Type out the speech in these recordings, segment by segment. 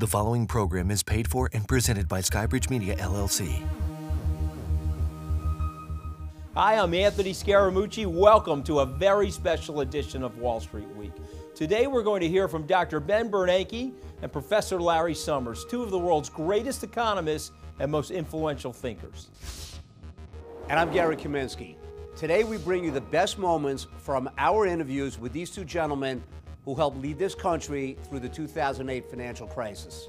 The following program is paid for and presented by Skybridge Media LLC. Hi, I'm Anthony Scaramucci. Welcome to a very special edition of Wall Street Week. Today we're going to hear from Dr. Ben Bernanke and Professor Larry Summers, two of the world's greatest economists and most influential thinkers. And I'm Gary Kaminsky. Today we bring you the best moments from our interviews with these two gentlemen who helped lead this country through the 2008 financial crisis.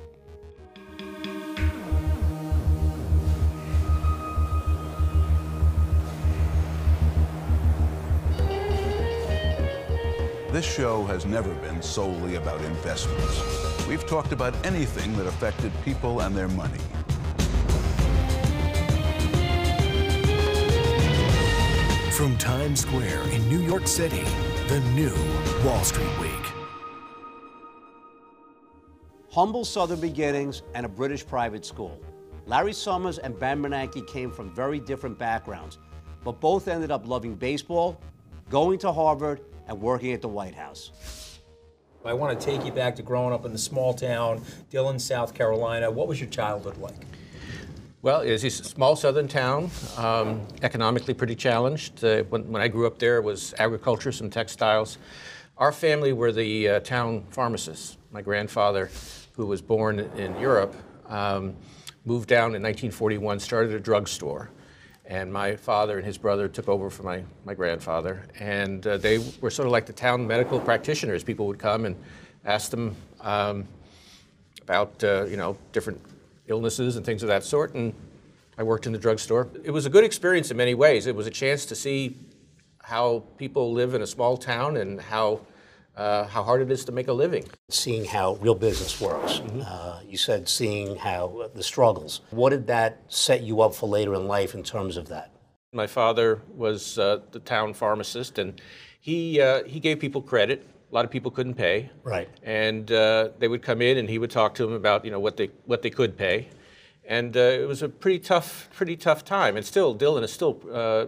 This show has never been solely about investments. We've talked about anything that affected people and their money. From Times Square in New York City, the new Wall Street Week. Humble Southern beginnings and a British private school. Larry Summers and Ben Bernanke came from very different backgrounds, but both ended up loving baseball, going to Harvard, and working at the White House. I want to take you back to growing up in the small town, Dillon, South Carolina. What was your childhood like? Well, it's a small southern town, um, economically pretty challenged. Uh, when, when, I grew up there, it was agriculture, some textiles. Our family were the uh, town pharmacists. My grandfather, who was born in Europe, um, moved down in 1941, started a drugstore. And my father and his brother took over for my, my grandfather. And uh, they were sort of like the town medical practitioners. People would come and ask them um, about, uh, you know, different illnesses and things of that sort. And I worked in the drugstore. It was a good experience in many ways. It was a chance to see how people live in a small town and how uh, how hard it is to make a living. Seeing how real business works. Mm-hmm. Uh, you said seeing how the struggles. What did that set you up for later in life in terms of that? My father was uh, the town pharmacist, and he uh, he gave people credit a lot of people couldn't pay. Right. And uh, they would come in, and he would talk to them about you know what they what they could pay, and uh, it was a pretty tough pretty tough time. And still, Dillon is still. Uh,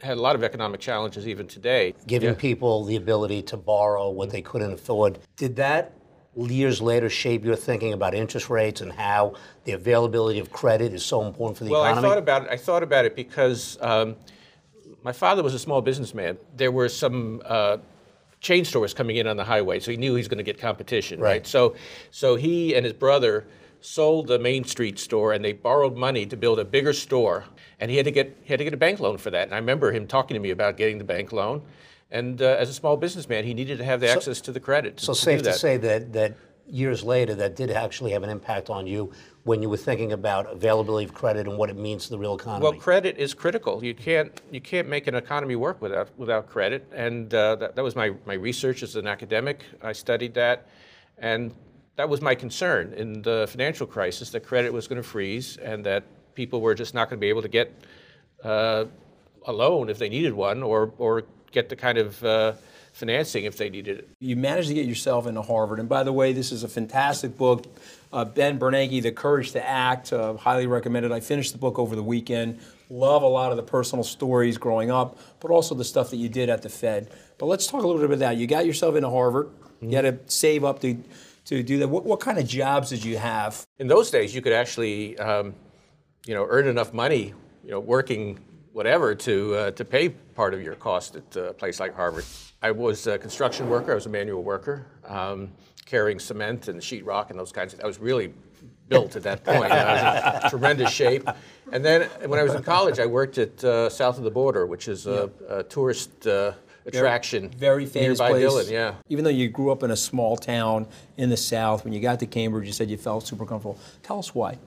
had a lot of economic challenges even today. Giving yeah. people the ability to borrow what they couldn't afford. Did that years later shape your thinking about interest rates and how the availability of credit is so important for the well, economy? Well, I thought about it. I thought about it because um, my father was a small businessman. There were some uh, chain stores coming in on the highway, so he knew he was going to get competition, right. right? So, so he and his brother sold the Main Street store, and they borrowed money to build a bigger store, and he had to get he had to get a bank loan for that. And I remember him talking to me about getting the bank loan. And uh, as a small businessman, he needed to have the so, access to the credit. To, so to safe to say that that years later, that did actually have an impact on you when you were thinking about availability of credit and what it means to the real economy? Well, credit is critical. You can't you can't make an economy work without without credit, and uh, that, that was my my research as an academic. I studied that, and that was my concern in the financial crisis that credit was going to freeze and that people were just not going to be able to get uh, a loan if they needed one or or get the kind of uh, financing if they needed it. You managed to get yourself into Harvard. And by the way, this is a fantastic book. Uh, ben Bernanke, The Courage to Act, uh, highly recommended. I finished the book over the weekend. Love a lot of the personal stories growing up, but also the stuff that you did at the Fed. But let's talk a little bit about that. You got yourself into Harvard. Mm-hmm. You had to save up to, to do that. What, what kind of jobs did you have? In those days, you could actually, um, you know, earn enough money, you know, working whatever to uh, to pay part of your cost at a place like Harvard. I was a construction worker. I was a manual worker, um, carrying cement and sheetrock and those kinds of. Things I was really built at that point. I was in tremendous shape. And then when I was in college, I worked at uh, south of the border, which is a, a tourist. Uh, attraction. Very, very famous nearby place. Dillon, yeah. Even though you grew up in a small town in the South, when you got to Cambridge, you said you felt super comfortable. Tell us why.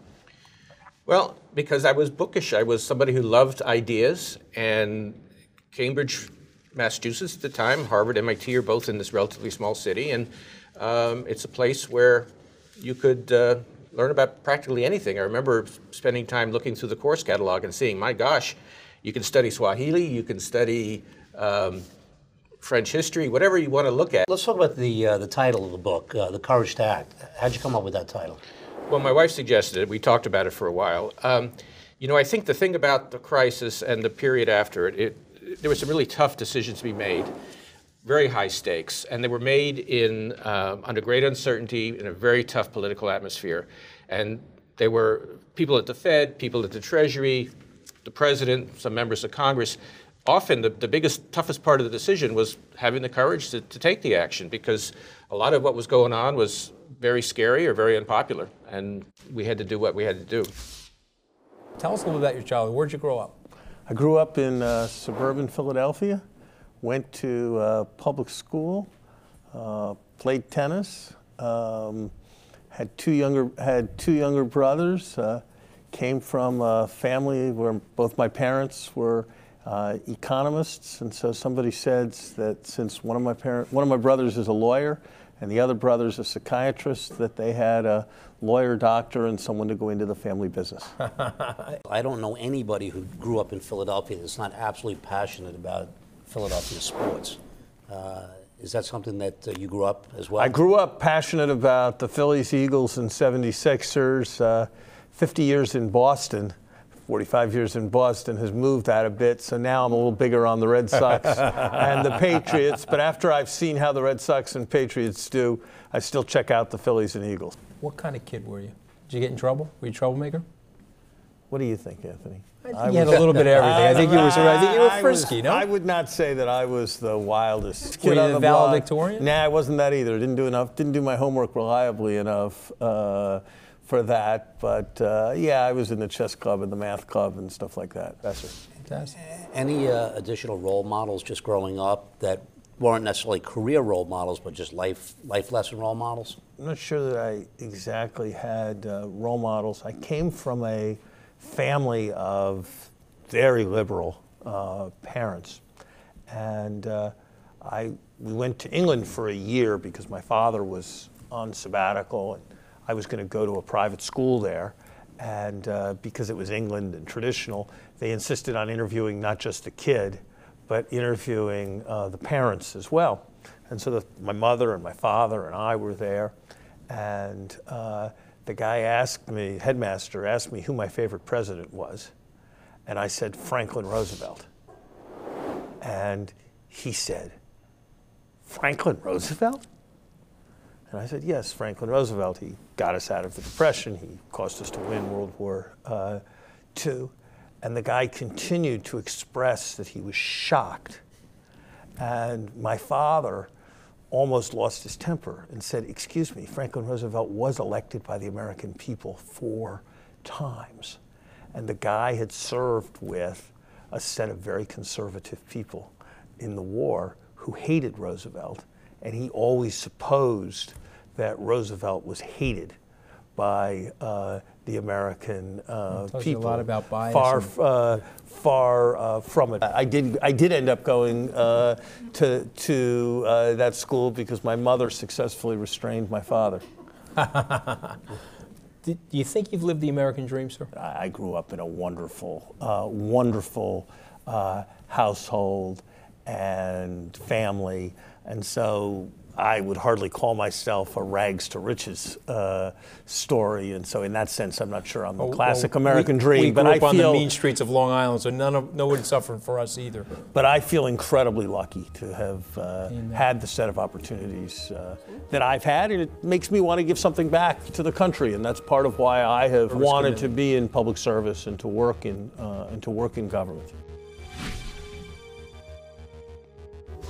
Well, because I was bookish. I was somebody who loved ideas, and Cambridge Massachusetts at the time, Harvard, MIT are both in this relatively small city, and um, it's a place where you could uh, learn about practically anything. I remember spending time looking through the course catalog and seeing, my gosh, you can study Swahili, you can study um, French history, whatever you want to look at. Let's talk about the uh, the title of the book, uh, "The Courage to Act." How'd you come up with that title? Well, my wife suggested it. We talked about it for a while. Um, you know, I think the thing about the crisis and the period after it, it there were some really tough decisions to be made. very high stakes, and they were made in um, under great uncertainty in a very tough political atmosphere. And they were people at the Fed, people at the Treasury, the President, some members of Congress. Often, the, the biggest, toughest part of the decision was having the courage to, to take the action because a lot of what was going on was very scary or very unpopular, and we had to do what we had to do. Tell us a little bit about your childhood. Where'd you grow up? I grew up in uh, suburban Philadelphia, went to uh, public school, uh, played tennis, um, had two younger had two younger brothers. Uh, came from a family where both my parents were uh, economists, and so somebody said that since one of my parent, one of my brothers is a lawyer, and the other brother's a psychiatrist, that they had a lawyer, doctor, and someone to go into the family business. I don't know anybody who grew up in Philadelphia that's not absolutely passionate about Philadelphia sports. Uh, is that something that uh, you grew up as well? I grew up passionate about the Phillies, Eagles, and 76ers. Uh, 50 years in Boston, 45 years in Boston, has moved that a bit. So now I'm a little bigger on the Red Sox and the Patriots. But after I've seen how the Red Sox and Patriots do, I still check out the Phillies and Eagles. What kind of kid were you? Did you get in trouble? Were you a troublemaker? What do you think, Anthony? I think you had a little bit of everything. I think you were. I think you were frisky. was, no, I would not say that I was the wildest. Were kid you on the the block. valedictorian? Nah, I wasn't that either. Didn't do enough. Didn't do my homework reliably enough uh, for that. But uh, yeah, I was in the chess club and the math club and stuff like that. That's it. Fantastic. Any uh, additional role models just growing up that weren't necessarily career role models, but just life life lesson role models? I'm not sure that I exactly had uh, role models. I came from a family of very liberal uh, parents, and uh, I we went to England for a year because my father was on sabbatical, and I was going to go to a private school there. And uh, because it was England and traditional, they insisted on interviewing not just the kid, but interviewing uh, the parents as well. And so the, my mother and my father and I were there, and uh, the guy asked me, headmaster asked me who my favorite president was, and I said Franklin Roosevelt. And he said, Franklin Roosevelt? And I said, yes, Franklin Roosevelt. He got us out of the Depression. He caused us to win World War uh, II. And the guy continued to express that he was shocked. And my father almost lost his temper and said, Excuse me, Franklin Roosevelt was elected by the American people four times. And the guy had served with a set of very conservative people in the war who hated Roosevelt. And he always supposed that Roosevelt was hated by uh, the American uh, tells you a people. lot about bias Far, uh, far uh, from it. I did. I did end up going uh, to to uh, that school because my mother successfully restrained my father. Do do you think you've lived the American dream, sir? I I grew up in a wonderful, uh, wonderful uh, household and family, and so I would hardly call myself a rags to riches uh, story. And so, in that sense, I'm not sure I'm the classic Well, American we, dream. We but I up on feel, the mean streets of Long Island, so none of no one suffered for us either. but I feel incredibly lucky to have uh, had the set of opportunities uh, that I've had, and it makes me want to give something back to the country, and that's part of why I have wanted to be in public service and to work in uh, and to work in government.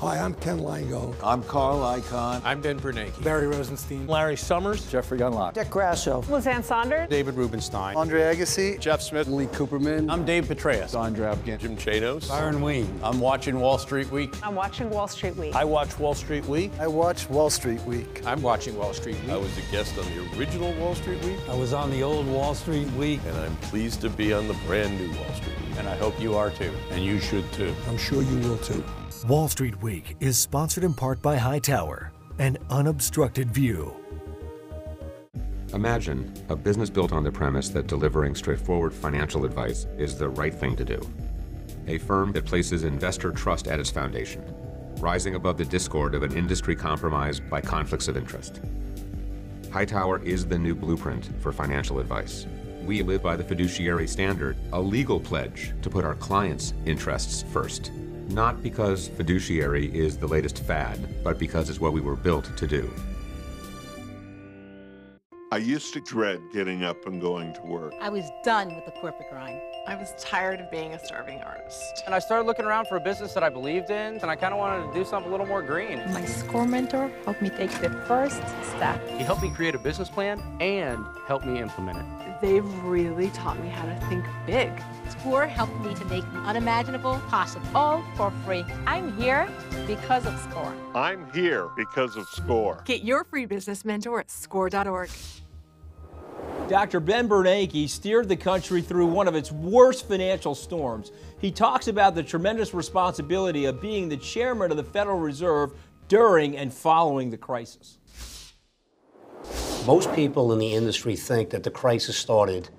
Hi, I'm Ken Langone. I'm Carl Icahn. I'm Ben Bernanke. Barry Rosenstein. Larry Summers. Jeffrey Gundlach. Dick Grasso. Liz Ann Sonders. David Rubenstein. Andre Agassi. Jeff Smith. Lee Cooperman. I'm Dave Petraeus. Don Drabkin. Jim Chanos. Byron Wien. I'm watching Wall Street Week. I'm watching Wall Street Week. I watch Wall Street Week. I watch Wall Street Week. I'm watching Wall Street Week. I was a guest on the original Wall Street Week, I was on the old Wall Street Week. and I'm pleased to be on the brand new Wall Street Week. And I hope you are too. And you should too. I'm sure you will too. Wall Street Week is sponsored in part by Hightower, an unobstructed view. Imagine a business built on the premise that delivering straightforward financial advice is the right thing to do. A firm that places investor trust at its foundation, rising above the discord of an industry compromised by conflicts of interest. Hightower is the new blueprint for financial advice. We live by the fiduciary standard, a legal pledge to put our clients' interests first. Not because fiduciary is the latest fad, but because it's what we were built to do. I used to dread getting up and going to work. I was done with the corporate grind. I was tired of being a starving artist. And I started looking around for a business that I believed in, and I kind of wanted to do something a little more green. My SCORE mentor helped me take the first step. He helped me create a business plan and helped me implement it. They've really taught me how to think big. SCORE helped me to make the unimaginable possible. All for free. I'm here because of SCORE. I'm here because of SCORE. Get your free business mentor at score.org. Dr. Ben Bernanke steered the country through one of its worst financial storms. He talks about the tremendous responsibility of being the chairman of the Federal Reserve during and following the crisis. Most people in the industry think that the crisis started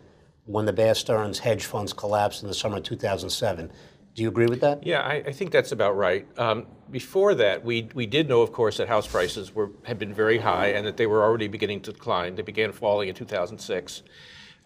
when the Bear Stearns hedge funds collapsed in the summer of 2007. Do you agree with that? Yeah, I, I think that's about right. Um, before that, we, we did know, of course, that house prices were, had been very high and that they were already beginning to decline. They began falling in 2006.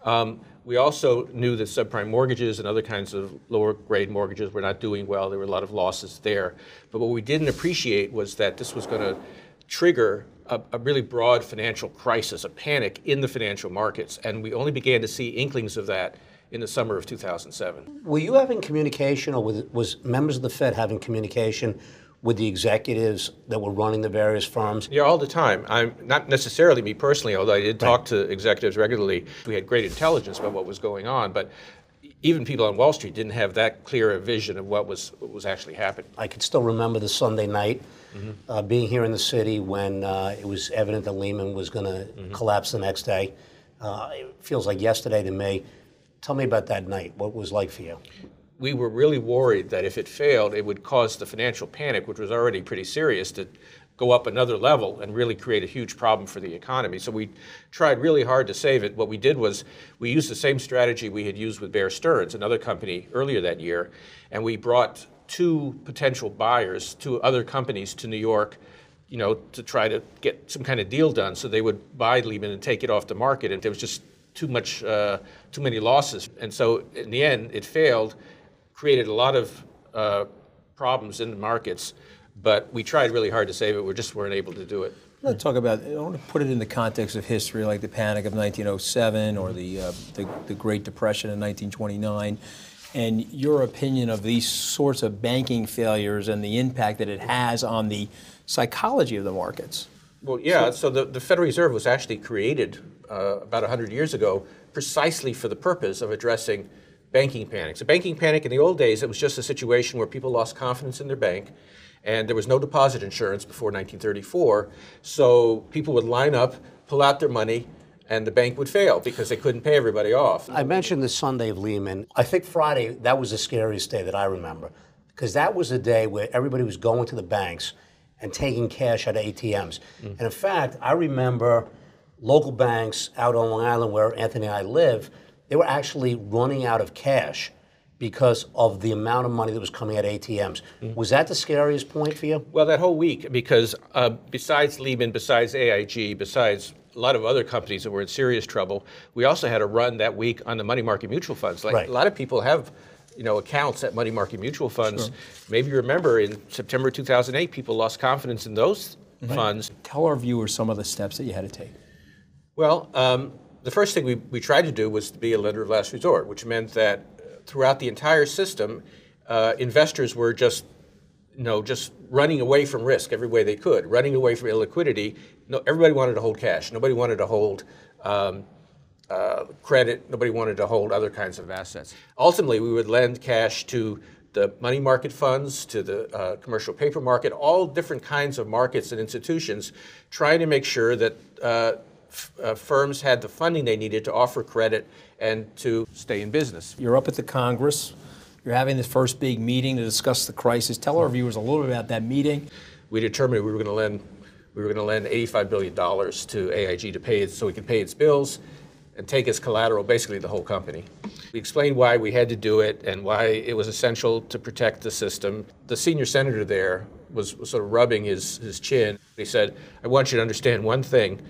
Um, we also knew that subprime mortgages and other kinds of lower grade mortgages were not doing well. There were a lot of losses there. But what we didn't appreciate was that this was going to trigger a, a, really broad financial crisis, a panic in the financial markets. And we only began to see inklings of that in the summer of 2007. Were you having communication, or was, was members of the Fed having communication with the executives that were running the various firms? Yeah, all the time. I'm not necessarily me personally, although I did talk right. to executives regularly. We had great intelligence about what was going on, but even people on Wall Street didn't have that clear a vision of what was what was actually happening. I can still remember the Sunday night, mm-hmm. uh, being here in the city when uh, it was evident that Lehman was going to mm-hmm. collapse the next day. Uh, it feels like yesterday to me. Tell me about that night. What was like for you? We were really worried that if it failed, it would cause the financial panic, which was already pretty serious, to go up another level and really create a huge problem for the economy. So we tried really hard to save it. What we did was we used the same strategy we had used with Bear Stearns, another company, earlier that year, and we brought two potential buyers, two other companies to New York you know, to try to get some kind of deal done so they would buy Lehman and take it off the market. And there was just too much, uh, too many losses. And so in the end, it failed, created a lot of uh, problems in the markets, but we tried really hard to save it. We just weren't able to do it. I want to talk about. I want to put it in the context of history, like the Panic of 1907 or the uh, the, the, Great Depression in 1929, and your opinion of these sorts of banking failures and the impact that it has on the psychology of the markets. Well, yeah. So, so the, the Federal Reserve was actually created uh, about 100 years ago precisely for the purpose of addressing banking panics. A banking panic in the old days, it was just a situation where people lost confidence in their bank and there was no deposit insurance before 1934. So people would line up, pull out their money, and the bank would fail because they couldn't pay everybody off. I mentioned the Sunday of Lehman. I think Friday, that was the scariest day that I remember because that was the day where everybody was going to the banks and taking cash out of ATMs. Mm. And in fact, I remember local banks out on Long Island where Anthony and I live, they were actually running out of cash because of the amount of money that was coming at ATMs. Mm-hmm. Was that the scariest point for you? Well, that whole week, because uh, besides Lehman, besides AIG, besides a lot of other companies that were in serious trouble, we also had a run that week on the money market mutual funds. Like right. a lot of people have you know, accounts at money market mutual funds. Sure. Maybe you remember in September 2008, people lost confidence in those right. funds. Tell our viewers some of the steps that you had to take. Well, um, the first thing we, we tried to do was to be a lender of last resort, which meant that throughout the entire system, uh, investors were just, you know, just running away from risk every way they could, running away from illiquidity. No, everybody wanted to hold cash. Nobody wanted to hold um, uh, credit. Nobody wanted to hold other kinds of assets. Ultimately, we would lend cash to the money market funds, to the uh, commercial paper market, all different kinds of markets and institutions, trying to make sure that uh, uh, firms had the funding they needed to offer credit and to stay in business. You're up at the Congress. You're having this first big meeting to discuss the crisis. Tell our viewers a little bit about that meeting. We determined we were going to lend we were going to lend 85 billion dollars to AIG to pay it so we could pay its bills and take as collateral basically the whole company. We explained why we had to do it and why it was essential to protect the system. The senior senator there was, was sort of rubbing his, his chin. He said, I want you to understand one thing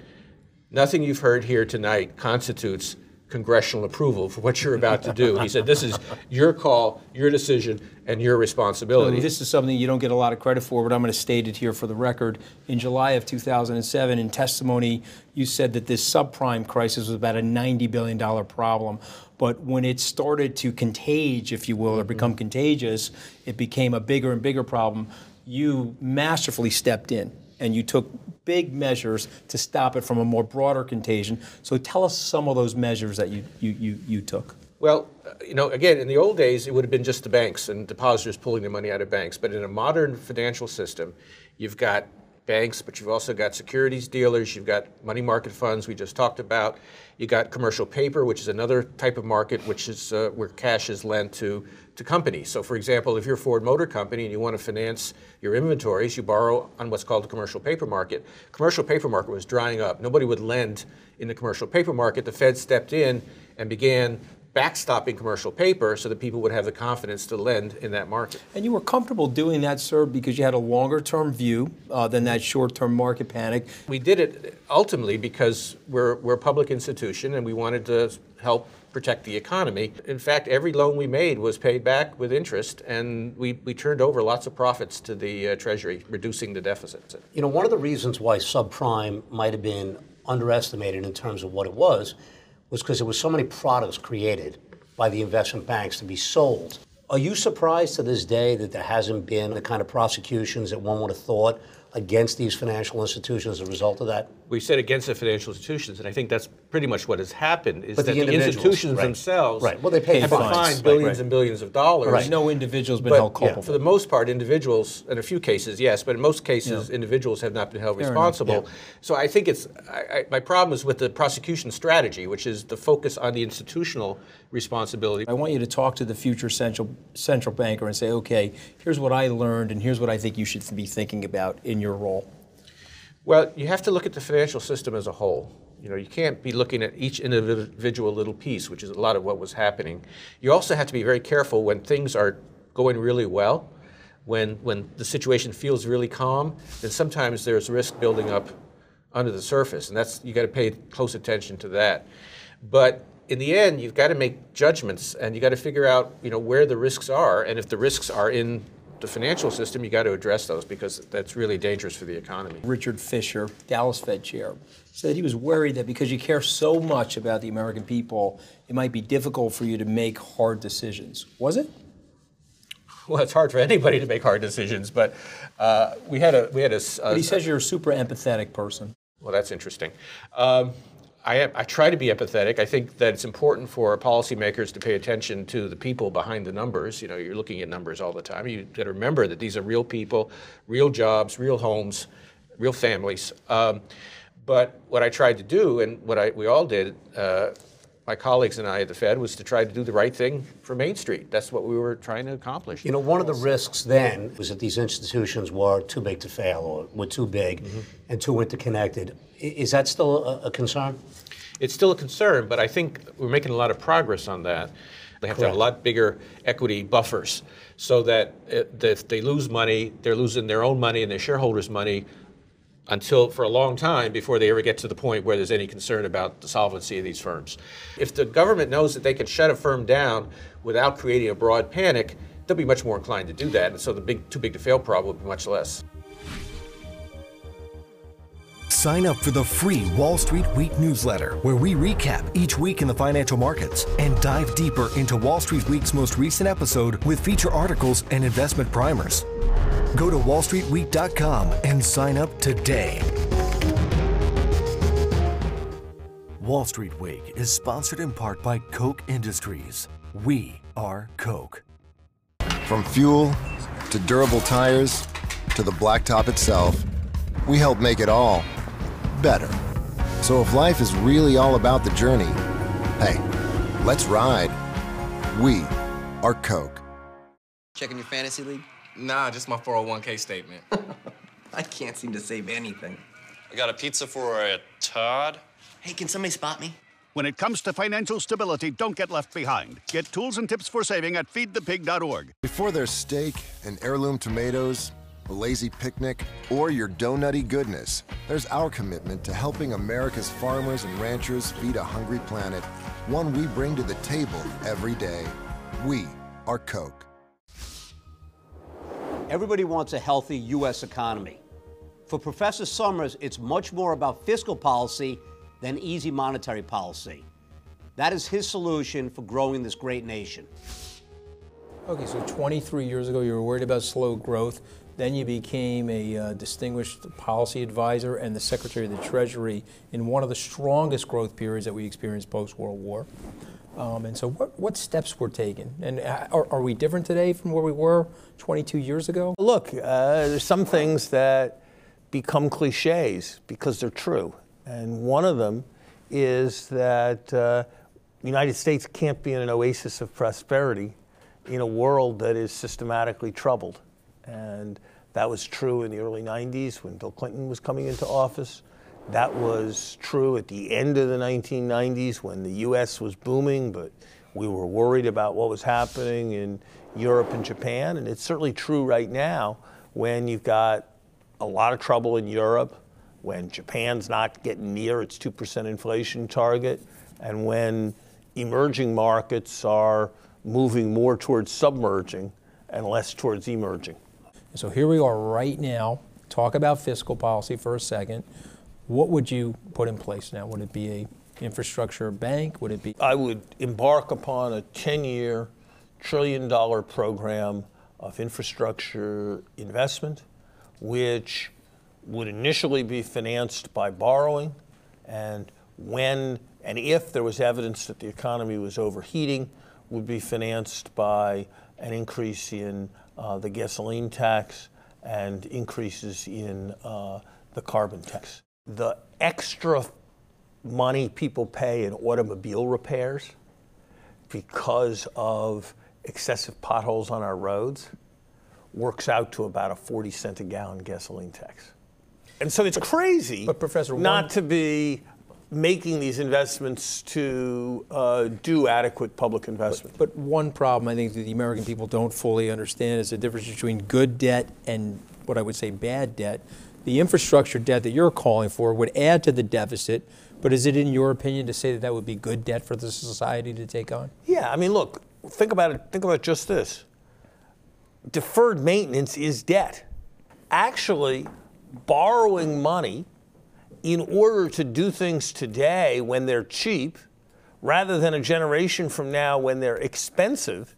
Nothing you've heard here tonight constitutes congressional approval for what you're about to do. He said, This is your call, your decision, and your responsibility. This is something you don't get a lot of credit for, but I'm going to state it here for the record. In July of 2007, in testimony, you said that this subprime crisis was about a $90 billion problem. But when it started to contage, if you will, or become mm-hmm. contagious, it became a bigger and bigger problem. You masterfully stepped in and you took big measures to stop it from a more broader contagion. So tell us some of those measures that you, you, you, you took. Well, you know, again, in the old days, it would have been just the banks and depositors pulling the money out of banks. But in a modern financial system, you've got banks, but you've also got securities dealers, you've got money market funds we just talked about, you got commercial paper, which is another type of market, which is uh, where cash is lent to to companies. So, for example, if you're Ford Motor Company and you want to finance your inventories, you borrow on what's called the commercial paper market. Commercial paper market was drying up. Nobody would lend in the commercial paper market. The Fed stepped in and began backstopping commercial paper so that people would have the confidence to lend in that market. And you were comfortable doing that, sir, because you had a longer term view uh, than that short term market panic. We did it ultimately because we're, we're a public institution and we wanted to help protect the economy. In fact, every loan we made was paid back with interest, and we, we turned over lots of profits to the uh, Treasury, reducing the deficit. You know, one of the reasons why subprime might have been underestimated in terms of what it was was because there was so many products created by the investment banks to be sold. Are you surprised to this day that there hasn't been the kind of prosecutions that one would have thought against these financial institutions as a result of that? We said against the financial institutions, and I think that's pretty much what has happened. Is But that the the, institutions right. themselves Right. Well, they pay have fines. been fined billions right. and billions of dollars. Right. No individual's been But, held culpable. For the most part, individuals, in a few cases, yes, but in most cases, individuals have not been held Fair enough, responsible. So I think it's I, I, my problem is with the prosecution strategy, which is the focus on the institutional responsibility. I want you to talk to the future central central banker and say, okay, here's what I learned, and here's what I think you should be thinking about in your role. Well, you have to look at the financial system as a whole. You know, you can't be looking at each individual little piece, which is a lot of what was happening. You also have to be very careful when things are going really well, when when the situation feels really calm, then sometimes there's risk building up under the surface, and that's you got to pay close attention to that. But in the end, you've got to make judgments, and you got to figure out, you know, where the risks are, and if the risks are in the financial system, you got to address those because that's really dangerous for the economy. Richard Fisher, Dallas Fed chair, said he was worried that because you care so much about the American people, it might be difficult for you to make hard decisions. Was it? Well, it's hard for anybody to make hard decisions, but uh, we had a we had a. But he says you're a super empathetic person. Well, that's interesting. Um, I, I try to be empathetic. I think that it's important for policymakers to pay attention to the people behind the numbers. You know, you're looking at numbers all the time. You got to remember that these are real people, real jobs, real homes, real families. Um, but what I tried to do, and what I, we all did, uh, my colleagues and I at the Fed, was to try to do the right thing for Main Street. That's what we were trying to accomplish. You know, one of the risks then was that these institutions were too big to fail or were too big Mm-hmm. and too interconnected. Is that still a, a concern? It's still a concern, but I think we're making a lot of progress on that. They have to have a lot bigger equity buffers so that if that if they lose money, they're losing their own money and their shareholders' money until for a long time before they ever get to the point where there's any concern about the solvency of these firms. If the government knows that they can shut a firm down without creating a broad panic, they'll be much more inclined to do that, and so the big too big to fail problem will be much less. Sign up for the free Wall Street Week newsletter, where we recap each week in the financial markets and dive deeper into Wall Street Week's most recent episode with feature articles and investment primers. Go to wallstreetweek.com and sign up today. Wall Street Week is sponsored in part by Koch Industries. We are Koch. From fuel to durable tires to the blacktop itself, we help make it all better. So if life is really all about the journey, hey, let's ride. We are Coke. Checking your fantasy league? Nah, just my 401k statement. I can't seem to save anything. I got a pizza for a Todd. Hey, can somebody spot me? When it comes to financial stability, don't get left behind. Get tools and tips for saving at feedthepig.org. Before there's steak and heirloom tomatoes, a lazy picnic, or your donutty goodness, there's our commitment to helping America's farmers and ranchers feed a hungry planet, one we bring to the table every day. We are Koch. Everybody wants a healthy U.S. economy. For Professor Summers, it's much more about fiscal policy than easy monetary policy. That is his solution for growing this great nation. Okay, so 23 years ago, you were worried about slow growth. Then you became a uh, distinguished policy advisor and the Secretary of the Treasury in one of the strongest growth periods that we experienced post World War. Um, and so, what, what steps were taken? And uh, are, are, we different today from where we were 22 years ago? Look, uh, there's some things that become cliches because they're true. And one of them is that uh, the United States can't be in an oasis of prosperity in a world that is systematically troubled. And that was true in the early 90s when Bill Clinton was coming into office. That was true at the end of the 1990s when the US was booming, but we were worried about what was happening in Europe and Japan. And it's certainly true right now when you've got a lot of trouble in Europe, when Japan's not getting near its 2% inflation target, and when emerging markets are moving more towards submerging and less towards emerging. So here we are right now. Talk about fiscal policy for a second. What would you put in place now? Would it be a infrastructure bank? Would it be? I would embark upon a 10-year, trillion-dollar program of infrastructure investment, which would initially be financed by borrowing, and when and if there was evidence that the economy was overheating, would be financed by an increase in uh, the gasoline tax and increases in uh, the carbon tax. The extra money people pay in automobile repairs because of excessive potholes on our roads works out to about a 40 cent a gallon gasoline tax. And so it's crazy but Professor, not one, to be making these investments to uh, do adequate public investment. But, but, one problem I think that the American people don't fully understand is the difference between good debt and what I would say bad debt. The infrastructure debt that you're calling for would add to the deficit, but is it in your opinion to say that that would be good debt for the society to take on? Yeah, I mean, look, think about it. Think about just this. Deferred maintenance is debt. Actually, borrowing money in order to do things today when they're cheap, rather than a generation from now when they're expensive,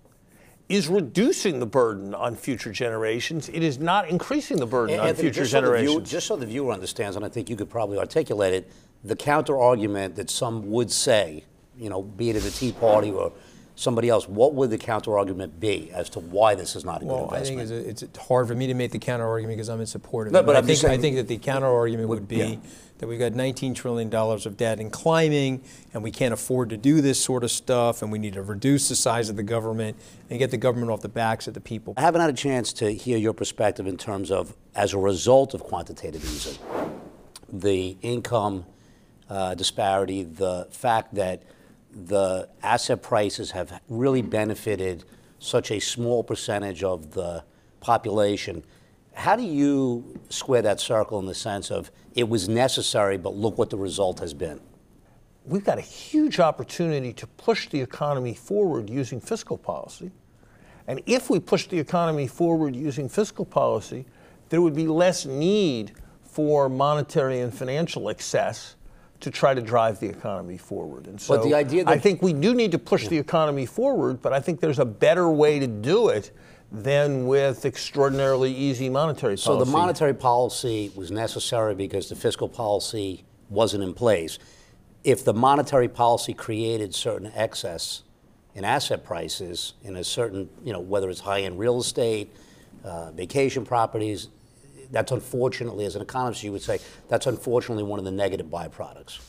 is reducing the burden on future generations. It is not increasing the burden and on Anthony, future just so generations. viewer, just so the viewer understands, and I think you could probably articulate it, the counter argument that some would say, you know, be it at the Tea Party or somebody else, what would the counter argument be as to why this is not a well, good investment? I think it's, it's, hard for me to make the counter argument because I'm in support of no, it. But, I think saying, I think that the counter argument would, would be yeah. that we've got 19 trillion dollars of debt and climbing, and we can't afford to do this sort of stuff, and we need to reduce the size of the government and get the government off the backs of the people. I haven't had a chance to hear your perspective in terms of, as a result of quantitative easing, the income uh, disparity, the fact that the asset prices have really benefited such a small percentage of the population. How do you square that circle in the sense of it was necessary, but look what the result has been? We've got a huge opportunity to push the economy forward using fiscal policy. And if we push the economy forward using fiscal policy, there would be less need for monetary and financial excess to try to drive the economy forward. And so but the idea that, I think we do need to push yeah. the economy forward, but I think there's a better way to do it than with extraordinarily easy monetary policy. So the monetary policy was necessary because the fiscal policy wasn't in place. If the monetary policy created certain excess in asset prices in a certain, you know, whether it's high-end real estate, uh, vacation properties, that's unfortunately, as an economist, you would say, that's unfortunately one of the negative byproducts.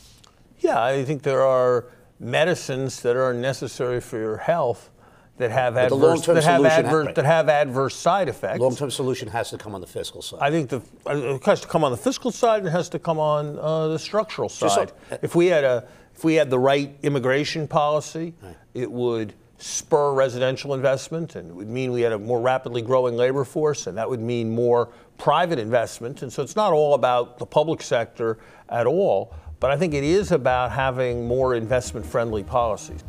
Yeah, I think there are medicines that are necessary for your health that have but adverse that have adverse right. that have adverse side effects. Long-term solution has to come on the fiscal side. I think the it has to come on the fiscal side and it has to come on uh, the structural side. So, uh, if we had a if we had the right immigration policy, right. it would spur residential investment, and it would mean we had a more rapidly growing labor force, and that would mean more private investment. And so it's not all about the public sector at all, but I think it is about having more investment friendly policies.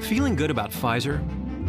Feeling good about Pfizer,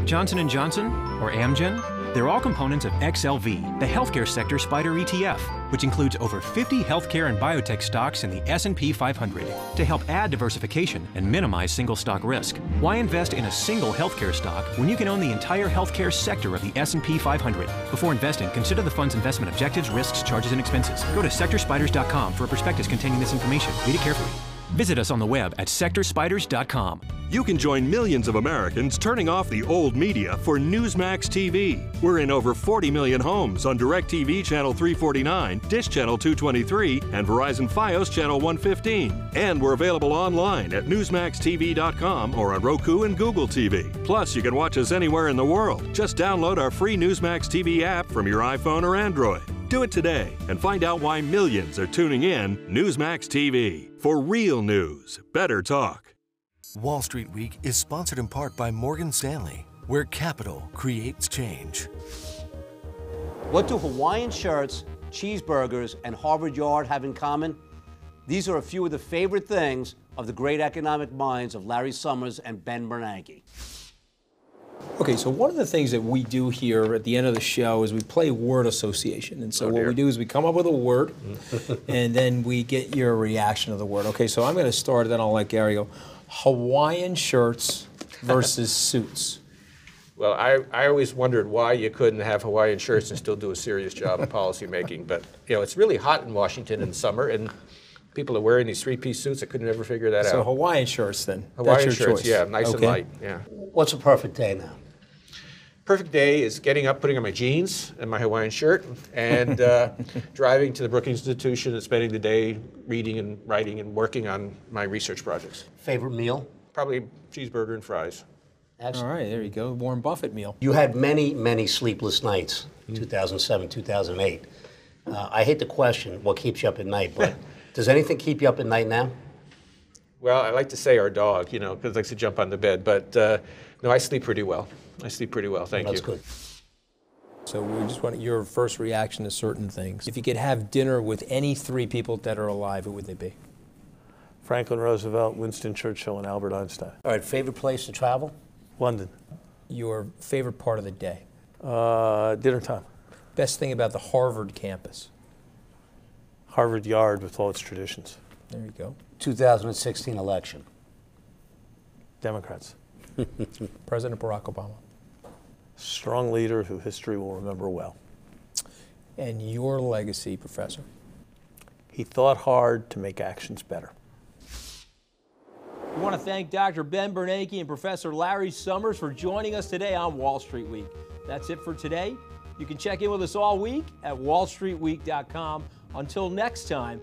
Johnson & Johnson, or Amgen? They're all components of XLV, the healthcare sector SPDR ETF, which includes over 50 healthcare and biotech stocks in the S&P 500 to help add diversification and minimize single stock risk. Why invest in a single healthcare stock when you can own the entire healthcare sector of the S&P 500? Before investing, consider the fund's investment objectives, risks, charges, and expenses. Go to sectorspiders.com for a prospectus containing this information. Read it carefully. Visit us on the web at sectorspiders.com. You can join millions of Americans turning off the old media for Newsmax TV. We're in over 40 million homes on DirecTV Channel 349, Dish Channel 223, and Verizon Fios Channel 115. And we're available online at NewsmaxTV.com or on Roku and Google TV. Plus, you can watch us anywhere in the world. Just download our free Newsmax TV app from your iPhone or Android. Do it today and find out why millions are tuning in Newsmax TV. For real news, better talk. Wall Street Week is sponsored in part by Morgan Stanley, where capital creates change. What do Hawaiian shirts, cheeseburgers, and Harvard Yard have in common? These are a few of the favorite things of the great economic minds of Larry Summers and Ben Bernanke. Okay, so one of the things that we do here at the end of the show is we play word association. And so Oh, what we do is we come up with a word mm. and then we get your reaction to the word. Okay, so I'm going to start, then I'll let Gary go. Hawaiian shirts versus suits. Well, I, I always wondered why you couldn't have Hawaiian shirts and still do a serious job of policy making. But you know, it's really hot in Washington in the summer, and people are wearing these three-piece suits. I could never figure that So out. So Hawaiian shirts then. Hawaiian That's your shirts, choice. yeah, nice Okay. and light. Yeah. What's a perfect day now? Perfect day is getting up, putting on my jeans and my Hawaiian shirt, and uh, driving to the Brookings Institution and spending the day reading and writing and working on my research projects. Favorite meal? Probably cheeseburger and fries. All right, there you go. Warren Buffett meal. You had many, many sleepless nights, 2007, 2008. Uh, I hate the question, what keeps you up at night, but does anything keep you up at night now? Well, I like to say our dog, you know, because it likes to jump on the bed. But uh, no, I sleep pretty well. I sleep pretty well. Thank That's you. good. So we just want your first reaction to certain things. If you could have dinner with any three people that are alive, who would they be? Franklin Roosevelt, Winston Churchill, and Albert Einstein. All right, favorite place to travel? London. Your favorite part of the day? Uh, dinner time. Best thing about the Harvard campus? Harvard Yard with all its traditions. There you go. 2016 election. Democrats. President Barack Obama. Strong leader who history will remember well. And your legacy, Professor? He thought hard to make actions better. We want to thank Dr. Ben Bernanke and Professor Larry Summers for joining us today on Wall Street Week. That's it for today. You can check in with us all week at wallstreetweek.com. Until next time,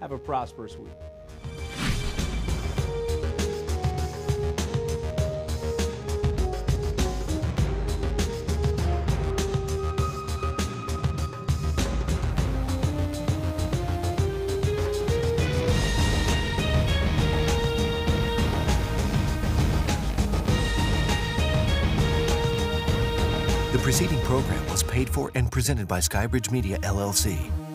have a prosperous week. Program was paid for and presented by Skybridge Media, LLC.